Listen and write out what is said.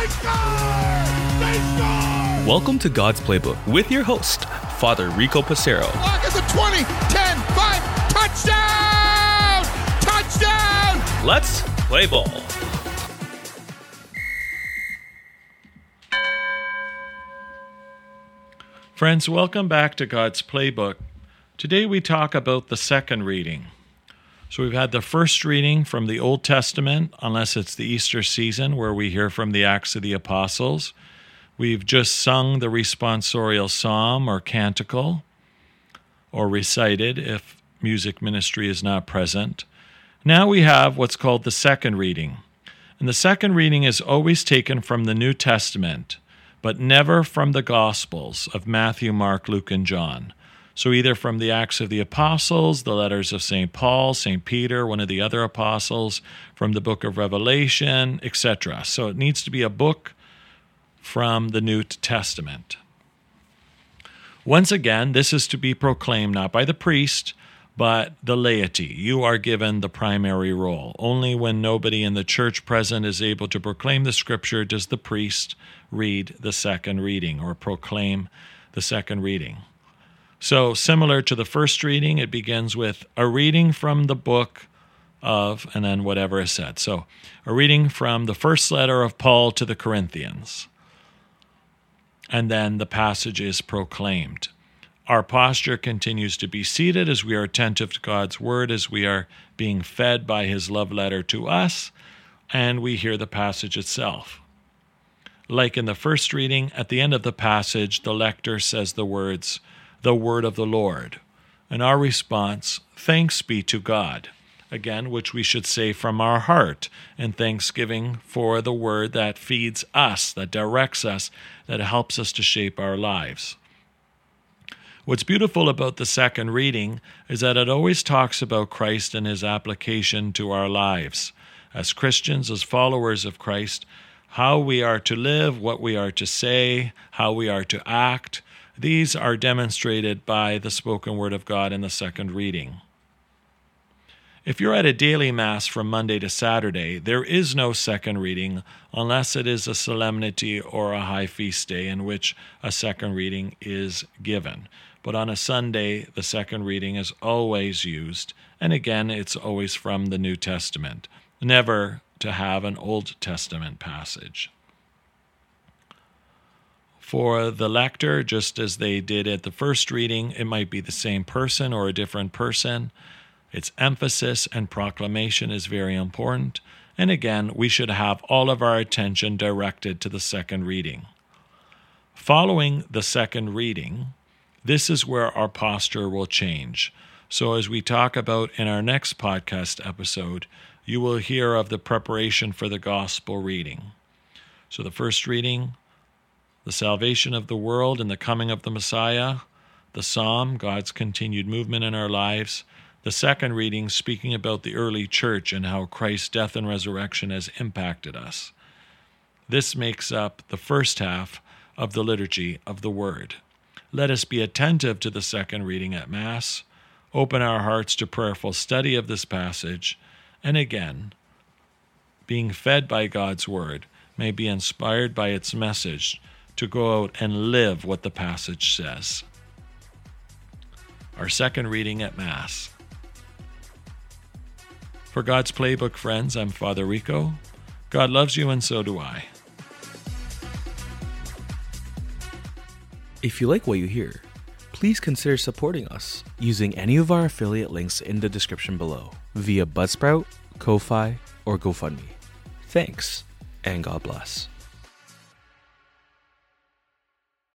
They score! They score! Welcome to God's Playbook with your host, Father Rico Passero. Lock at the 20, 10, 5, touchdown! Touchdown! Let's play ball. Friends, welcome back to God's Playbook. Today we talk about the second reading. So we've had the first reading from the Old Testament, unless it's the Easter season where we hear from the Acts of the Apostles. We've just sung the responsorial psalm or canticle, or recited if music ministry is not present. Now we have what's called the second reading. And the second reading is always taken from the New Testament, but never from the Gospels of Matthew, Mark, Luke, and John. So, either from the Acts of the Apostles, the letters of St. Paul, St. Peter, one of the other apostles, from the book of Revelation, etc. So, it needs to be a book from the New Testament. Once again, this is to be proclaimed not by the priest, but the laity. You are given the primary role. Only when nobody in the church present is able to proclaim the scripture does the priest read the second reading or proclaim the second reading. So, similar to the first reading, it begins with a reading from the book of, and then whatever is said. So, a reading from the first letter of Paul to the Corinthians. And then the passage is proclaimed. Our posture continues to be seated as we are attentive to God's word, as we are being fed by his love letter to us, and we hear the passage itself. Like in the first reading, at the end of the passage, the lector says the words, the word of the Lord. And our response, thanks be to God. Again, which we should say from our heart in thanksgiving for the word that feeds us, that directs us, that helps us to shape our lives. What's beautiful about the second reading is that it always talks about Christ and his application to our lives. As Christians, as followers of Christ, how we are to live, what we are to say, how we are to act, these are demonstrated by the spoken word of God in the second reading. If you're at a daily Mass from Monday to Saturday, there is no second reading unless it is a solemnity or a high feast day in which a second reading is given. But on a Sunday, the second reading is always used, and again, it's always from the New Testament, never to have an Old Testament passage for the lector, just as they did at the first reading. It might be the same person or a different person. Its emphasis and proclamation is very important. And again, we should have all of our attention directed to the second reading. Following the second reading, this is where our posture will change. So, as we talk about in our next podcast episode, you will hear of the preparation for the gospel reading. So, the first reading, the salvation of the world and the coming of the Messiah, the Psalm, God's continued movement in our lives, the second reading speaking about the early church and how Christ's death and resurrection has impacted us. This makes up the first half of the liturgy of the Word. Let us be attentive to the second reading at Mass, open our hearts to prayerful study of this passage, and again, being fed by God's Word, may be inspired by its message to go out and live what the passage says. Our second reading at Mass. For God's Playbook friends, I'm Father Rico. God loves you, and so do I. If you like what you hear, please consider supporting us using any of our affiliate links in the description below via Buzzsprout, Ko-Fi, or GoFundMe. Thanks, and God bless.